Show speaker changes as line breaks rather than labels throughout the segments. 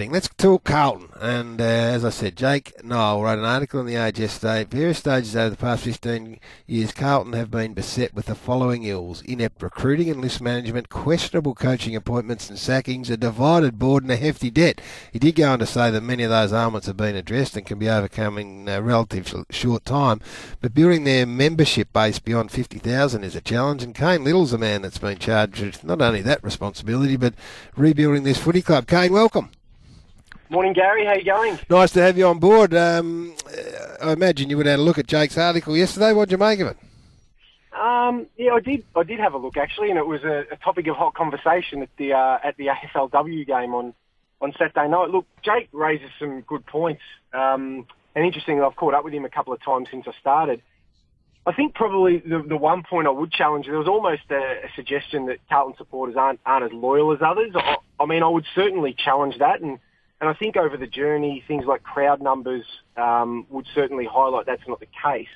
Let's talk Carlton. And uh, as I said, Jake Niall wrote an article in the Age yesterday. Various stages over the past 15 years, Carlton have been beset with the following ills inept recruiting and list management, questionable coaching appointments and sackings, a divided board, and a hefty debt. He did go on to say that many of those ailments have been addressed and can be overcome in a relatively short time. But building their membership base beyond 50,000 is a challenge, and Cain Liddle's a man that's been charged with not only that responsibility, but rebuilding this footy club. Cain, welcome.
Morning, Garry. How you going?
Nice to have you on board. Um, I imagine you would have had a look at Jake's article yesterday. What did you make of it?
Um, yeah, I did. I did have a look actually, and it was a, a topic of hot conversation at the uh, at the AFLW game on on Saturday night. Look, Jake raises some good points, um, and interestingly, I've caught up with him a couple of times since I started. I think probably the, the one point I would challenge, there was almost a, a suggestion that Carlton supporters aren't, aren't as loyal as others. I, I mean, I would certainly challenge that, and and I think over the journey, things like crowd numbers um, would certainly highlight that's not the case.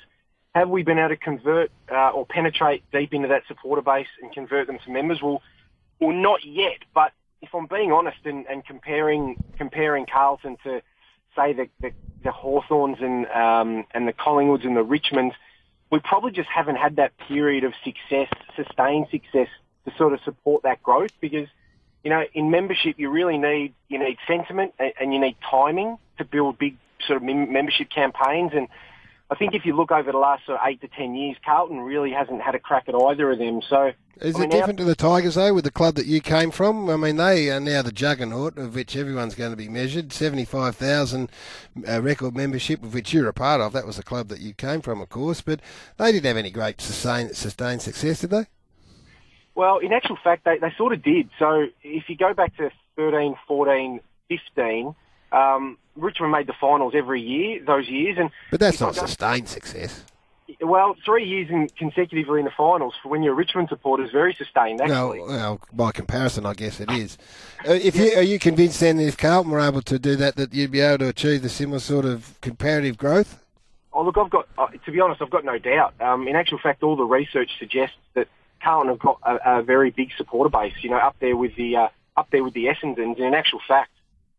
Have we been able to convert uh, or penetrate deep into that supporter base and convert them to members? Well, well, not yet. But if I'm being honest and, and comparing comparing Carlton to say the the, the Hawthorns and um, and the Collingwoods and the Richmonds, we probably just haven't had that period of success, sustained success, to sort of support that growth because you know, in membership, you really need you need sentiment and you need timing to build big sort of membership campaigns. And I think if you look over the last sort of eight to ten years, Carlton really hasn't had a crack at either of them. So
is
I
mean, it different now, to the Tigers though, with the club that you came from? I mean, they are now the juggernaut of which everyone's going to be measured. Seventy-five thousand uh, record membership, of which you're a part of. That was the club that you came from, of course. But they didn't have any great sustained, sustained success, did they?
Well, in actual fact, they, they sort of did. So if you go back to 13, 14, 15, um, Richmond made the finals every year, those years. and
But that's not sustained success.
Well, three years in, consecutively in the finals for when you're a Richmond supporter is very sustained, actually.
No, well, by comparison, I guess it is. Uh, if you, are you convinced then that if Carlton were able to do that, that you'd be able to achieve the similar sort of comparative growth?
Oh, look, I've got, uh, to be honest, I've got no doubt. Um, in actual fact, all the research suggests that Carlton have got a, a very big supporter base. You know, up there with the uh, up there with the Essendons. And in actual fact,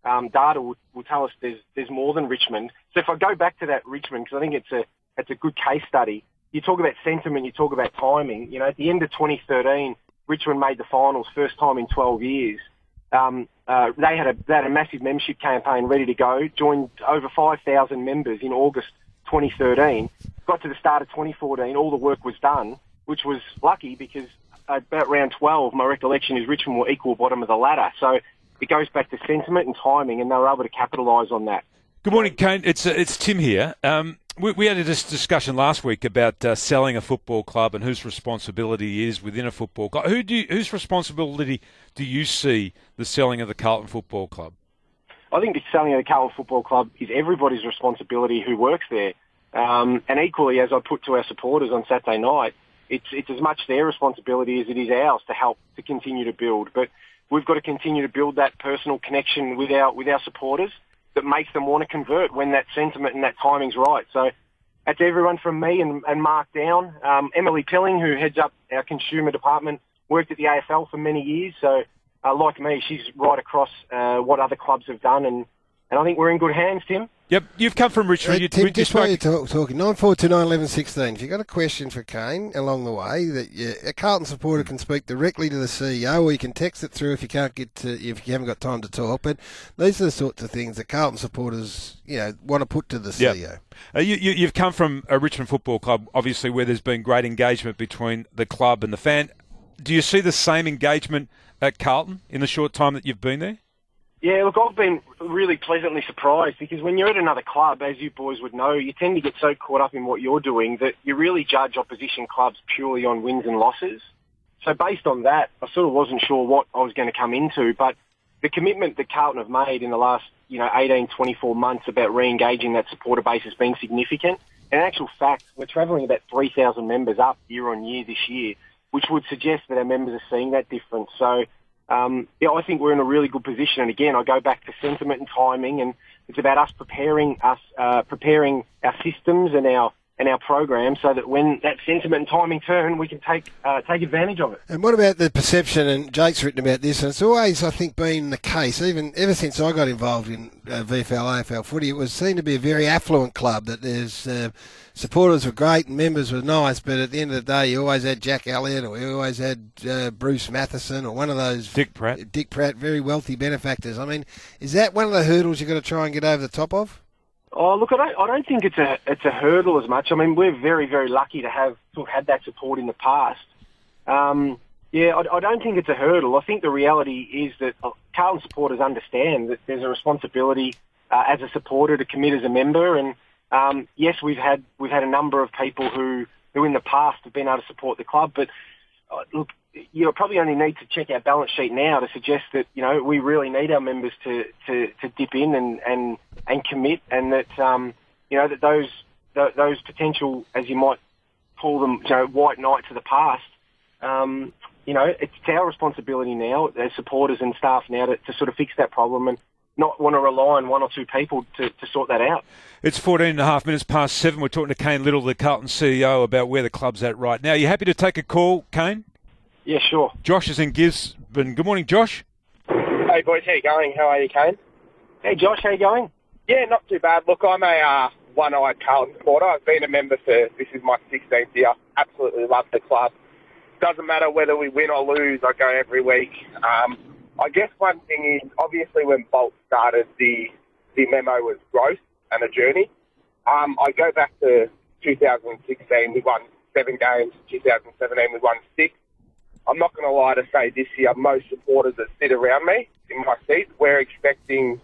um, data will, will tell us there's there's more than Richmond. So if I go back to that Richmond, because I think it's a it's a good case study. You talk about sentiment, you talk about timing. You know, at the end of 2013, Richmond made the finals, first time in 12 years. Um, uh, they had a they had a massive membership campaign ready to go. Joined over 5,000 members in August 2013. Got to the start of 2014, all the work was done which was lucky because about round 12, my recollection is Richmond were equal bottom of the ladder. So it goes back to sentiment and timing, and they were able to capitalise on that.
Good morning, Cain. It's uh, it's Tim here. Um, we, we, had a discussion last week about uh, selling a football club and whose responsibility is within a football club. Who do you, whose responsibility do you see the selling of the Carlton Football Club?
I think the selling of the Carlton Football Club is everybody's responsibility who works there. Um, and equally, as I put to our supporters on Saturday night, it's it's as much their responsibility as it is ours to help to continue to build. But we've got to continue to build that personal connection with our with our supporters that makes them want to convert when that sentiment and that timing's right. So that's everyone from me and, and Mark Down. Um, Emily Pilling, who heads up our consumer department, worked at the AFL for many years. So uh, like me, she's right across uh, what other clubs have done, and, and I think we're in good hands, Tim.
Yep, you've come from Richmond.
Uh, Tim, just while you're talk, talking, 94291116, if you've got a question for Cain along the way, that you, a Carlton supporter can speak directly to the CEO, or you can text it through if you can't get to, if you haven't got time to talk. But these are the sorts of things that Carlton supporters, you know, want to put to the
yep.
CEO.
Uh, you, you, you've come from a Richmond Football Club, obviously, where there's been great engagement between the club and the fan. Do you see the same engagement at Carlton in the short time that you've been there?
Yeah, look, I've been really pleasantly surprised because when you're at another club, as you boys would know, you tend to get so caught up in what you're doing that you really judge opposition clubs purely on wins and losses. So based on that, I sort of wasn't sure what I was going to come into, but the commitment that Carlton have made in the last, you know, 18, 24 months about re-engaging that supporter base has been significant. In actual fact, we're travelling about 3,000 members up year on year this year, which would suggest that our members are seeing that difference. So um, yeah, I think we're in a really good position. And again, I go back to sentiment and timing, and it's about us preparing us uh, preparing our systems and our and our program so that when that sentiment and timing turn, we can take uh, take advantage of it.
And what about the perception? And Jake's written about this, and it's always, I think, been the case. Even ever since I got involved in uh, VFL AFL footy, it was seen to be a very affluent club. That there's uh, supporters were great and members were nice, but at the end of the day, you always had Jack Elliott or you always had uh, Bruce Mathieson or one of those
Dick Pratt.
Dick Pratt, very wealthy benefactors. I mean, is that one of the hurdles you've got to try and get over the top of?
Oh, look, I don't, I don't think it's a it's a hurdle as much. I mean, we're very very lucky to have to have had that support in the past. Um, yeah, I, I don't think it's a hurdle. I think the reality is that uh, Carlton supporters understand that there's a responsibility uh, as a supporter to commit as a member, and um, yes, we've had we've had a number of people who who in the past have been able to support the club, but uh, look, you probably only need to check our balance sheet now to suggest that you know we really need our members to to, to dip in and, and and commit, and that um, you know that those those potential, as you might call them, you know, white knights of the past. Um, you know, it's our responsibility now as supporters and staff now to, to sort of fix that problem and not want to rely on one or two people to, to sort that out.
It's 14 and a half minutes past seven. We're talking to Cain Liddle, the Carlton CEO, about where the club's at right now. Are you happy to take a call, Cain?
Yeah, sure.
Josh is in Gisborne. Good morning, Josh.
Hey, boys. How you going? How are you, Cain?
Hey, Josh. How you going?
Yeah, not too bad. Look, I'm a uh, one-eyed Carlton supporter. I've been a member for, this is my 16th year. Absolutely love the club. Doesn't matter whether we win or lose, I go every week. Um, I guess one thing is, obviously when Bolt started, the, the memo was growth and a journey. Um, I go back to 2016, we won seven games. 2017, we won six. I'm not going to lie to say this year, most supporters that sit around me in my seat, we're expecting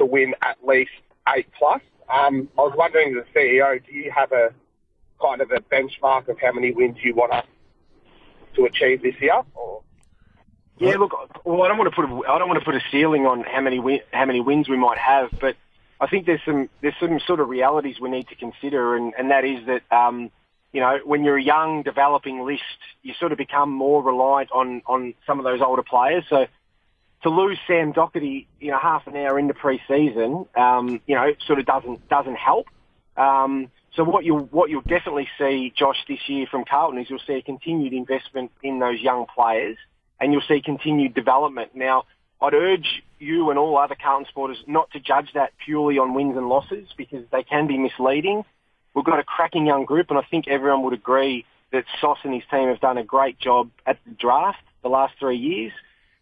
to win at least eight plus. Um, I was wondering, a CEO, do you have a kind of a benchmark of how many wins you want us to achieve this year? Or?
Yeah, look, well, I don't want to put a, I don't want to put a ceiling on how many win, how many wins we might have, but I think there's some there's some sort of realities we need to consider, and, and that is that um, you know when you're a young developing list, you sort of become more reliant on on some of those older players. So to lose Sam Docherty, you know, half an hour into pre-season, um, you know, sort of doesn't doesn't help. Um, so what you'll what you'll definitely see, Josh, this year from Carlton is you'll see a continued investment in those young players, and you'll see continued development. Now, I'd urge you and all other Carlton supporters not to judge that purely on wins and losses because they can be misleading. We've got a cracking young group, and I think everyone would agree that Sauce and his team have done a great job at the draft the last three years.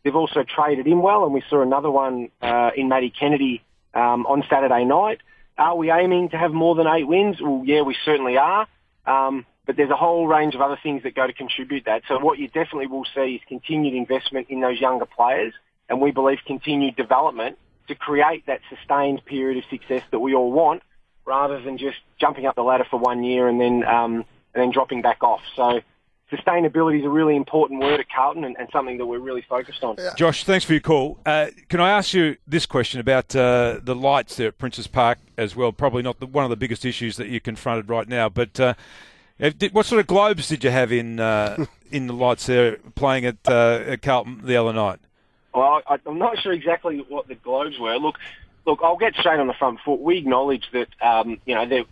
They've also traded in well, and we saw another one uh, in Matty Kennedy um, on Saturday night. Are we aiming to have more than eight wins? Well, yeah, we certainly are. Um, but there's a whole range of other things that go to contribute that. So what you definitely will see is continued investment in those younger players, and we believe continued development to create that sustained period of success that we all want, rather than just jumping up the ladder for one year and then um, and then dropping back off. So sustainability is a really important word at Carlton and, and, something that we're really focused on.
Josh, thanks for your call. Uh, can I ask you this question about uh, the lights there at Princess Park as well? Probably not the, one of the biggest issues that you're confronted right now, but uh, what sort of globes did you have in uh, in the lights there playing at, uh, at Carlton the other night?
Well, I, I'm not sure exactly what the globes were. Look, look, I'll get straight on the front foot. We acknowledge that um, you know there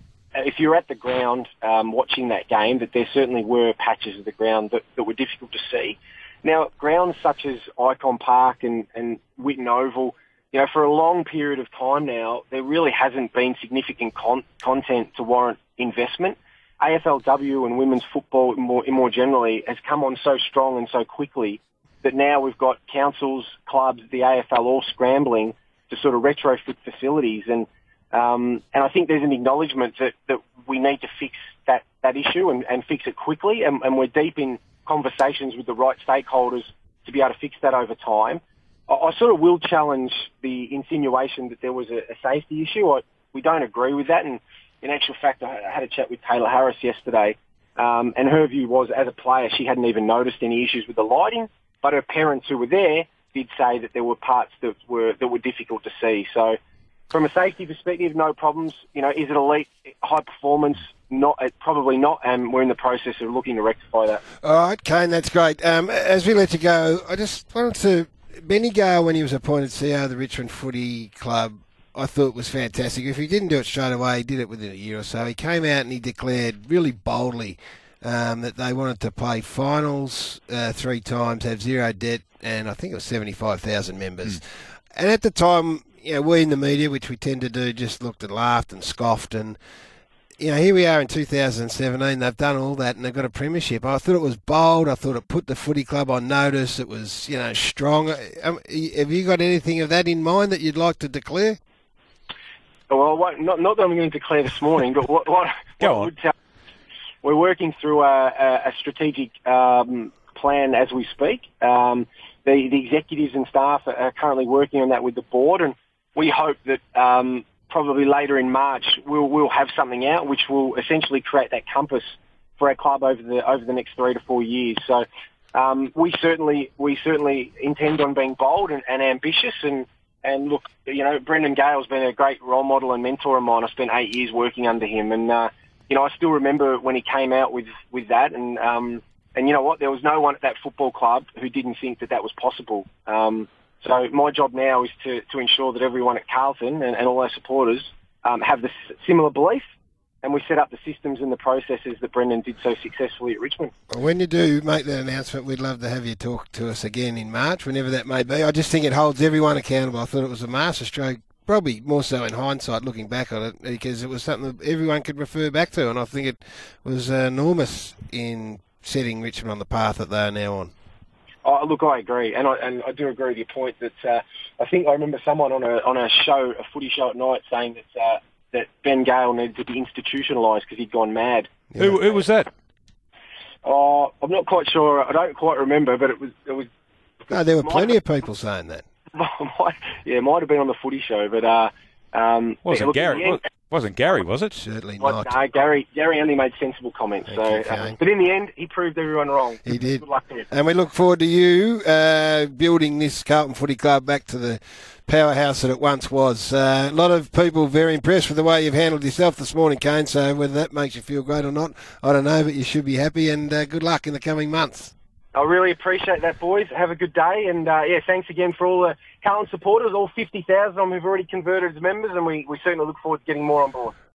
if you're at the ground um, watching that game, that there certainly were patches of the ground that, that were difficult to see. Now, grounds such as Ikon Park and, and Whitten Oval, you know, for a long period of time now, there really hasn't been significant con- content to warrant investment. AFLW and women's football more, more generally has come on so strong and so quickly that now we've got councils, clubs, the AFL all scrambling to sort of retrofit facilities and um, and I think there's an acknowledgement that, that we need to fix that, that issue and, and fix it quickly. And, and we're deep in conversations with the right stakeholders to be able to fix that over time. I, I sort of will challenge the insinuation that there was a, a safety issue. I, we don't agree with that. And in actual fact, I had a chat with Tayla Harris yesterday, um, and her view was, as a player, she hadn't even noticed any issues with the lighting, but her parents who were there did say that there were parts that were that were difficult to see. So from a safety perspective, no problems. You know, is it elite, high performance? Not, probably not, and we're in the process of looking to rectify that.
All right, Cain, that's great. Um, as we let you go, I just wanted to Benny Gale, when he was appointed CEO of the Richmond Footy Club, I thought was fantastic. If he didn't do it straight away, he did it within a year or so. He came out and he declared really boldly um, that they wanted to play finals uh, three times, have zero debt, and I think it was 75,000 members. Mm. And at the time, you know, we in the media, which we tend to do, just looked and laughed and scoffed and you know, here we are in 2017. They've done all that and they've got a premiership. I thought it was bold. I thought it put the footy club on notice. It was, you know, strong. Um, have you got anything of that in mind that you'd like to declare?
Well, what, not, not that I'm going to declare this morning, but what, what,
Go what on.
we're working through a, a, a strategic um, plan as we speak. Um, the, the executives and staff are currently working on that with the board, and we hope that um, probably later in March we'll, we'll have something out which will essentially create that compass for our club over the over the next three to four years. So um, we certainly we certainly intend on being bold and, and ambitious and and look, you know, Brendon Gale's been a great role model and mentor of mine. I spent eight years working under him, and uh, you know, I still remember when he came out with with that, and um, and you know what, there was no one at that football club who didn't think that that was possible. Um, so my job now is to, to ensure that everyone at Carlton and, and all our supporters um, have the similar belief and we set up the systems and the processes that Brendon did so successfully at Richmond.
When you do make that announcement, we'd love to have you talk to us again in March, whenever that may be. I just think it holds everyone accountable. I thought it was a masterstroke, probably more so in hindsight, looking back on it, because it was something that everyone could refer back to, and I think it was enormous in setting Richmond on the path that they are now on.
Oh, look, I agree, and I and I do agree with your point that uh, I think I remember someone on a on a show, a footy show at night, saying that uh, that Ben Gale needed to be institutionalised because he'd gone mad.
Yeah. Who, who was that?
Oh, I'm not quite sure. I don't quite remember, but it was it was.
No, there were plenty of people saying that.
yeah, it might have been on the footy show, but uh, um,
wasn't Garry? Wasn't Garry, was it?
Certainly well, not.
No, Garry. Garry only made sensible comments. so, uh, but in the end, he proved everyone wrong.
He did. Good luck. And we look forward to you uh, building this Carlton Footy Club back to the powerhouse that it once was. Uh, a lot of people very impressed with the way you've handled yourself this morning, Cain. So whether that makes you feel great or not, I don't know, but you should be happy. And uh, good luck in the coming months.
I really appreciate that, boys. Have a good day, and uh, yeah, thanks again for all the Carlton supporters, all 50,000 of them who've already converted as members, and we, we certainly look forward to getting more on board.